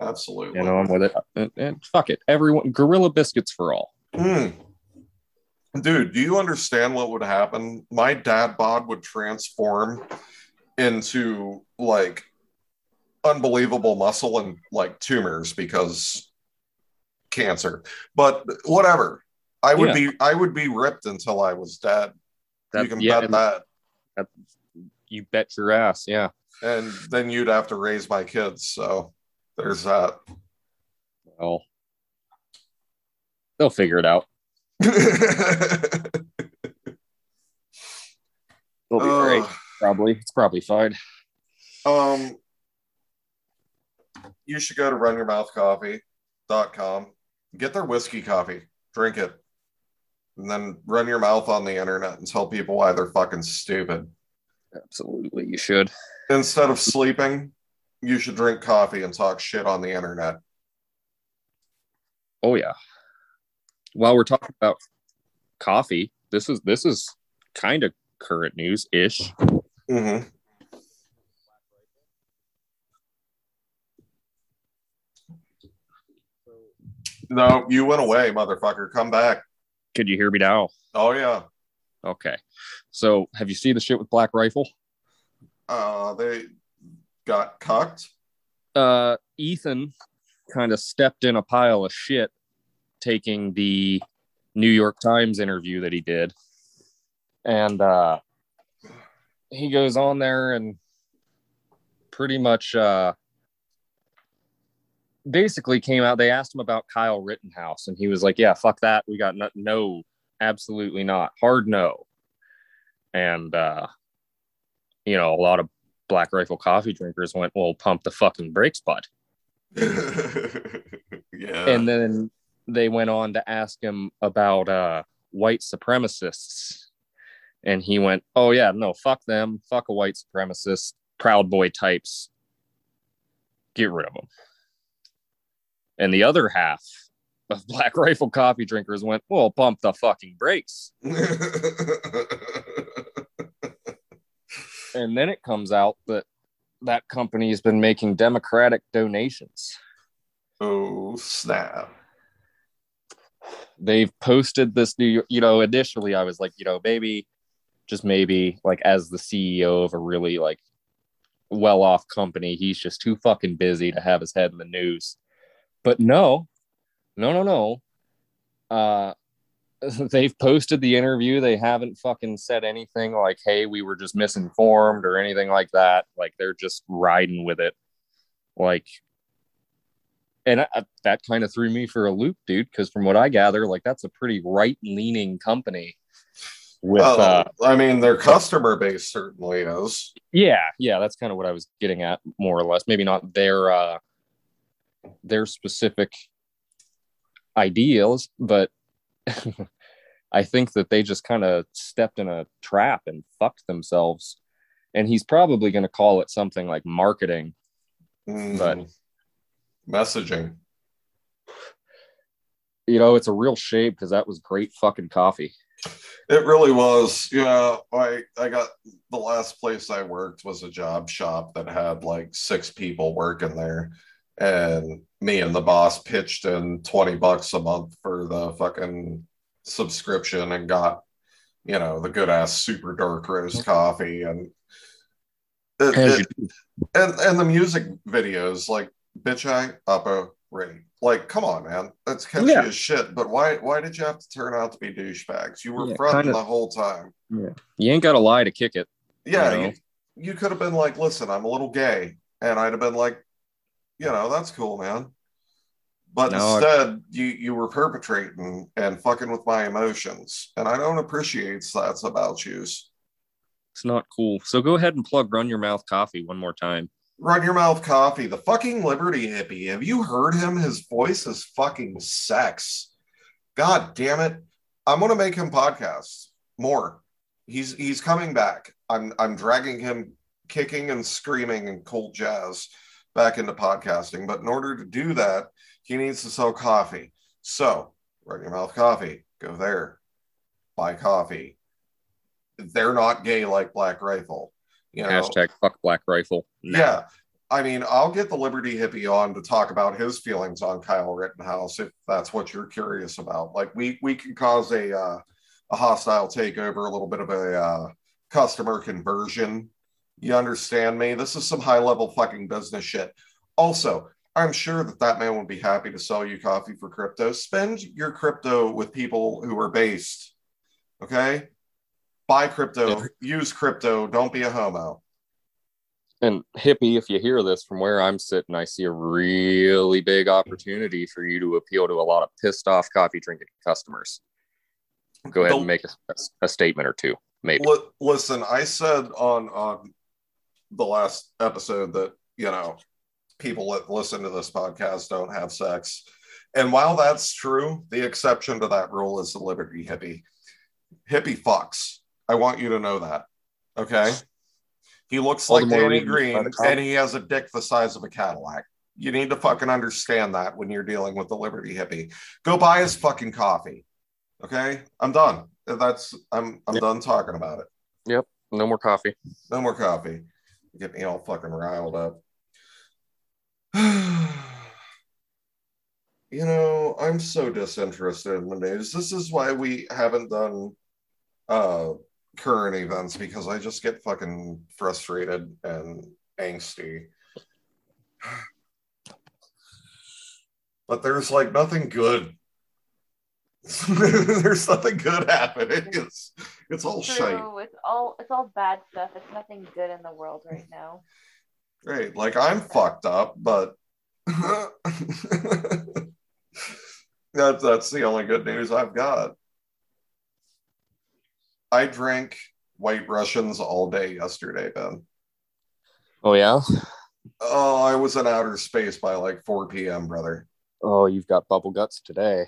Absolutely. You know, I'm with it. And, and fuck it. Everyone, Gorilla Biscuits for all. Mm. Dude, do you understand what would happen? My dad bod would transform into like unbelievable muscle and like tumors because cancer. But whatever. I would yeah. be I would be ripped until I was dead. That, you can yeah, bet that. that. You bet your ass, yeah. And then you'd have to raise my kids. So there's that. Well, they'll figure it out. they'll be uh, great. Probably. It's probably fine. Um, you should go to runyourmouthcoffee.com. Get their whiskey coffee, drink it, and then run your mouth on the internet and tell people why they're fucking stupid. Absolutely, you should. Instead of sleeping, you should drink coffee and talk shit on the internet. Oh yeah. While we're talking about coffee, this is this is kind of current news ish. Mm-hmm. No, you went away, motherfucker. Come back. Could you hear me now? Oh yeah. Okay. So have you seen the shit with Black Rifle? Uh they got cucked. Uh Ethan kind of stepped in a pile of shit taking the New York Times interview that he did. And uh he goes on there and pretty much uh basically came out. They asked him about Kyle Rittenhouse, and he was like, "Yeah, fuck that. We got no, no absolutely not, hard no." And uh, you know, a lot of Black Rifle coffee drinkers went, "Well, pump the fucking brakes, bud." yeah. And then they went on to ask him about uh, white supremacists, and he went, "Oh yeah, no, fuck them, fuck a white supremacist, proud boy types." Get rid of them. And the other half of Black Rifle coffee drinkers went, well, pump the fucking brakes. and then it comes out that that company has been making democratic donations. Oh, snap. They've posted this new, you know, initially I was like, you know, maybe, just maybe, like as the CEO of a really like well off company, he's just too fucking busy to have his head in the news. But no, no, no, no. Uh, they've posted the interview. They haven't fucking said anything like, hey, we were just misinformed or anything like that. Like they're just riding with it. Like, and I, that kind of threw me for a loop, dude, because from what I gather, like that's a pretty right leaning company. With, well, uh, I mean, their customer base certainly is. Yeah, yeah, that's kind of what I was getting at, more or less. Maybe not their uh, their specific ideals, but I think that they just kind of stepped in a trap and fucked themselves. And he's probably going to call it something like marketing, mm, but messaging. You know, it's a real shame because that was great fucking coffee. It really was. Yeah, I I got the last place I worked was a job shop that had like six people working there, and me and the boss pitched in 20 bucks a month for the fucking subscription and got you know the good ass super dark roast coffee and it, it, and and the music videos like bitch i upper rate like come on man. That's oh, catchy yeah. as shit but why why did you have to turn out to be douchebags? You were yeah, fronting the whole time. Yeah. You ain't gotta lie to kick it yeah you, know? you, you could have been like listen i'm a little gay and i'd have been like you know that's cool man. But no, instead I... you you were perpetrating and fucking with my emotions and i don't appreciate that about you. It's not cool. So go ahead and plug run your mouth coffee one more time. Run your mouth coffee the fucking liberty hippie. Have you heard him? His voice is fucking sex. God damn it. I'm gonna make him podcasts more. He's he's coming back. I'm i'm dragging him kicking and screaming in cold jazz back into podcasting but in order to do that he needs to sell coffee. So, run your mouth coffee. Go there. Buy coffee. They're not gay like Black Rifle. You know? Hashtag fuck Black Rifle. No. Yeah. I mean, I'll get the Liberty hippie on to talk about his feelings on Kyle Rittenhouse if that's what you're curious about. Like, we we can cause a uh, a hostile takeover, a little bit of a uh, customer conversion. You understand me? This is some high level fucking business shit. Also, I'm sure that that man would be happy to sell you coffee for crypto. Spend your crypto with people who are based. Okay. Buy crypto, use crypto. Don't be a homo. And hippie, if you hear this from where I'm sitting, I see a really big opportunity for you to appeal to a lot of pissed off coffee drinking customers. Go ahead and make a, a statement or two, maybe. listen, I said on on the last episode that you know people that listen to this podcast don't have sex. And while that's true, the exception to that rule is the Liberty hippie. Hippie fucks. I want you to know that. Okay. He looks All like Danny Green and he has a dick the size of a Cadillac. You need to fucking understand that when you're dealing with the Liberty hippie. Go buy his fucking coffee. Okay. I'm done. That's I'm I'm yep. done talking about it. Yep. No more coffee. No more coffee. Get me all fucking riled up. you know, I'm so disinterested in the news. This is why we haven't done uh, current events because I just get fucking frustrated and angsty. But there's like nothing good. there's nothing good happening. It's it's all True. shite. It's all it's all bad stuff. It's nothing good in the world right now. Great. Like I'm fucked up, but that's that's the only good news I've got. I drank white Russians all day yesterday, Ben. Oh yeah? Oh, I was in outer space by like 4 p.m., brother. Oh, you've got bubble guts today.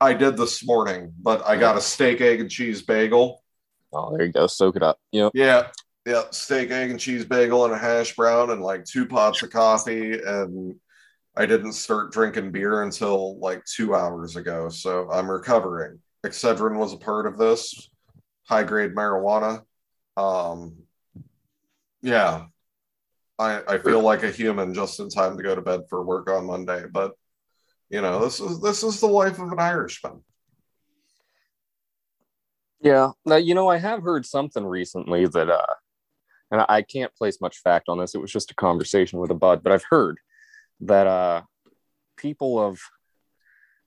I did this morning, but I got a steak, egg, and cheese bagel. Oh, there you go. Soak it up. Yep. Yeah. Yeah, steak, egg, and cheese bagel and a hash brown and like two pots of coffee. And I didn't start drinking beer until like two hours ago. So I'm recovering. Excedrin was a part of this, high grade marijuana. Um, yeah, I, I feel like a human just in time to go to bed for work on Monday. But you know, this is this is the life of an Irishman. Yeah. Now, you know, I have heard something recently that uh and I can't place much fact on this. It was just a conversation with a bud, but I've heard that uh, people of,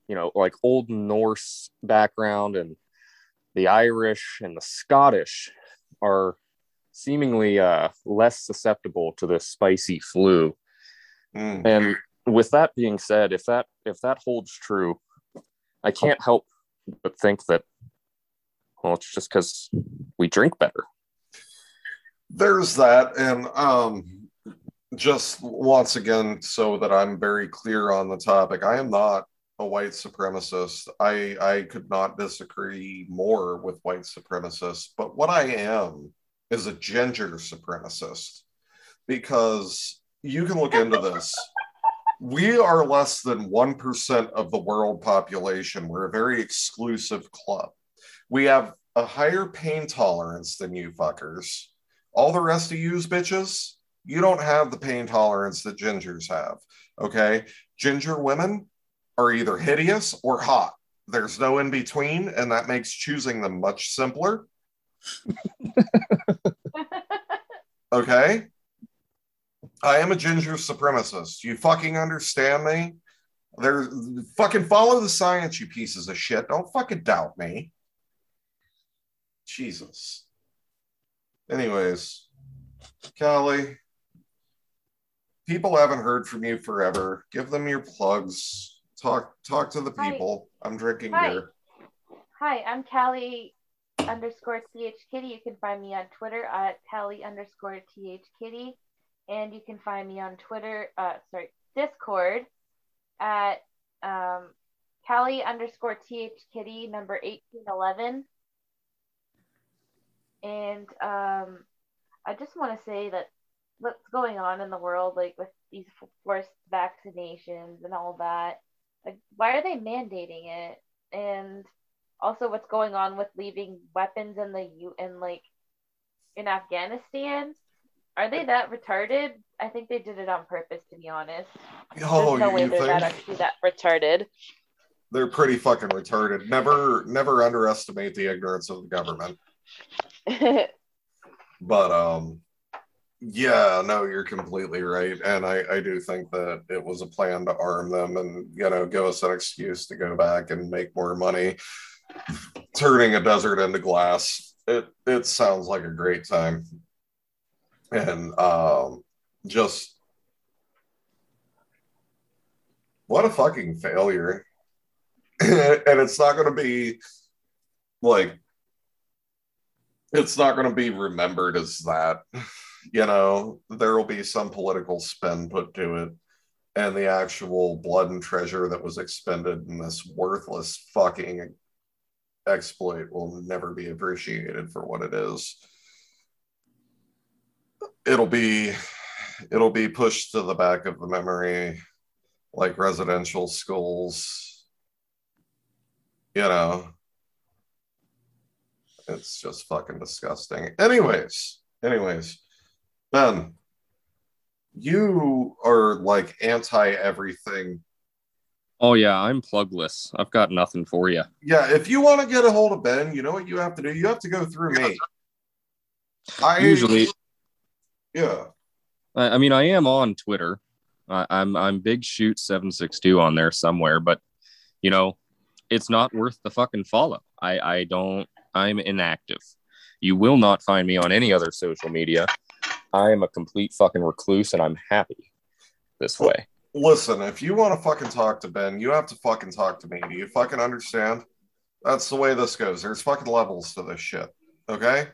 you know, like Old Norse background and the Irish and the Scottish are seemingly uh, less susceptible to this spicy flu. Mm. And with that being said, if that if that holds true, I can't help but think that well, it's just because we drink better. There's that and um just once again so that i'm very clear on the topic i am not a white supremacist. I i could not disagree more with white supremacists but what i am is a ginger supremacist because you can look into this we are less than 1% of the world population we're a very exclusive club we have a higher pain tolerance than you fuckers all the rest of yous bitches, you don't have the pain tolerance that gingers have. Okay. Ginger women are either hideous or hot. There's no in between, and that makes choosing them much simpler. okay. I am a ginger supremacist. You fucking understand me? There's fucking follow the science, you pieces of shit. Don't fucking doubt me. Jesus. Anyways, Kali, people haven't heard from you forever. Give them your plugs. Talk talk to the people. Hi. I'm drinking Hi. beer. Hi, I'm Kali underscore th kitty. You can find me on Twitter at Kali underscore th kitty, and you can find me on Twitter. Uh, sorry, Discord at um, Kali underscore th kitty number eighteen eleven. And um, I just want to say that what's going on in the world, like with these forced vaccinations and all that, like why are they mandating it? And also, what's going on with leaving weapons in the U in like in Afghanistan? Are they that retarded? I think they did it on purpose, to be honest. Oh, There's no way they're think? that actually that retarded. They're pretty fucking retarded. Never, never underestimate the ignorance of the government. but um, yeah, no, you're completely right, and I I do think that it was a plan to arm them and you know give us an excuse to go back and make more money, turning a desert into glass. It it sounds like a great time, and um, just what a fucking failure, and it's not going to be like it's not going to be remembered as that. You know, there will be some political spin put to it, and the actual blood and treasure that was expended in this worthless fucking exploit will never be appreciated for what it is. It'll be it'll be pushed to the back of the memory like residential schools. You know, it's just fucking disgusting. Anyways, anyways, Ben, you are like anti everything. Oh yeah, I'm plugless. I've got nothing for you. Yeah, if you want to get a hold of Ben, you know what you have to do. You have to go through me. I usually, yeah. I, I mean, I am on Twitter. I, I'm I'm big shoot seven six two on there somewhere, but you know, it's not worth the fucking follow. I I don't I'm inactive. You will not find me on any other social media. I am a complete fucking recluse and I'm happy this way. Listen, if you want to fucking talk to Ben, you have to fucking talk to me. Do you fucking understand? That's the way this goes. There's fucking levels to this shit. Okay?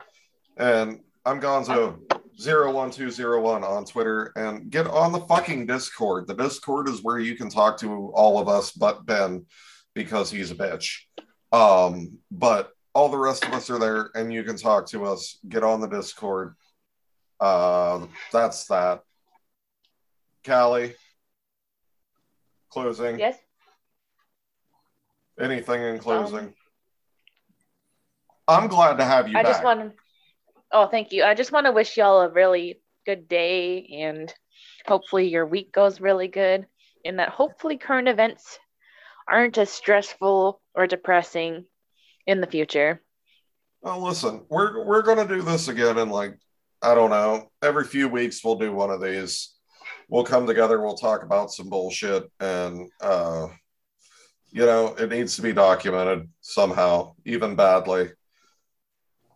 And I'm Gonzo 01201 on Twitter and get on the fucking Discord. The Discord is where you can talk to all of us but Ben because he's a bitch. Um, but all the rest of us are there and you can talk to us get on the discord uh, that's that kali closing yes anything in closing um, i'm glad to have you i back. just want to oh thank you i just want to wish y'all a really good day and hopefully your week goes really good and that hopefully current events aren't as stressful or depressing in the future. Well, listen, we're we're gonna do this again in like I don't know. Every few weeks we'll do one of these. We'll come together. We'll talk about some bullshit, and uh, you know it needs to be documented somehow, even badly.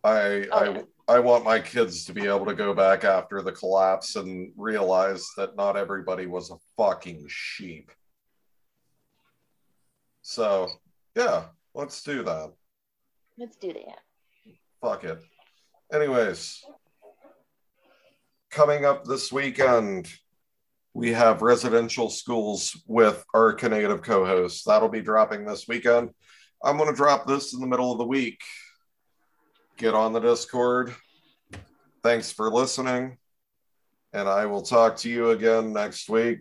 I I I want my kids to be able to go back after the collapse and realize that not everybody was a fucking sheep. So yeah, let's do that. Let's do that. Fuck it. Anyways, coming up this weekend, we have residential schools with our Native co hosts. That'll be dropping this weekend. I'm going to drop this in the middle of the week. Get on the Discord. Thanks for listening. And I will talk to you again next week.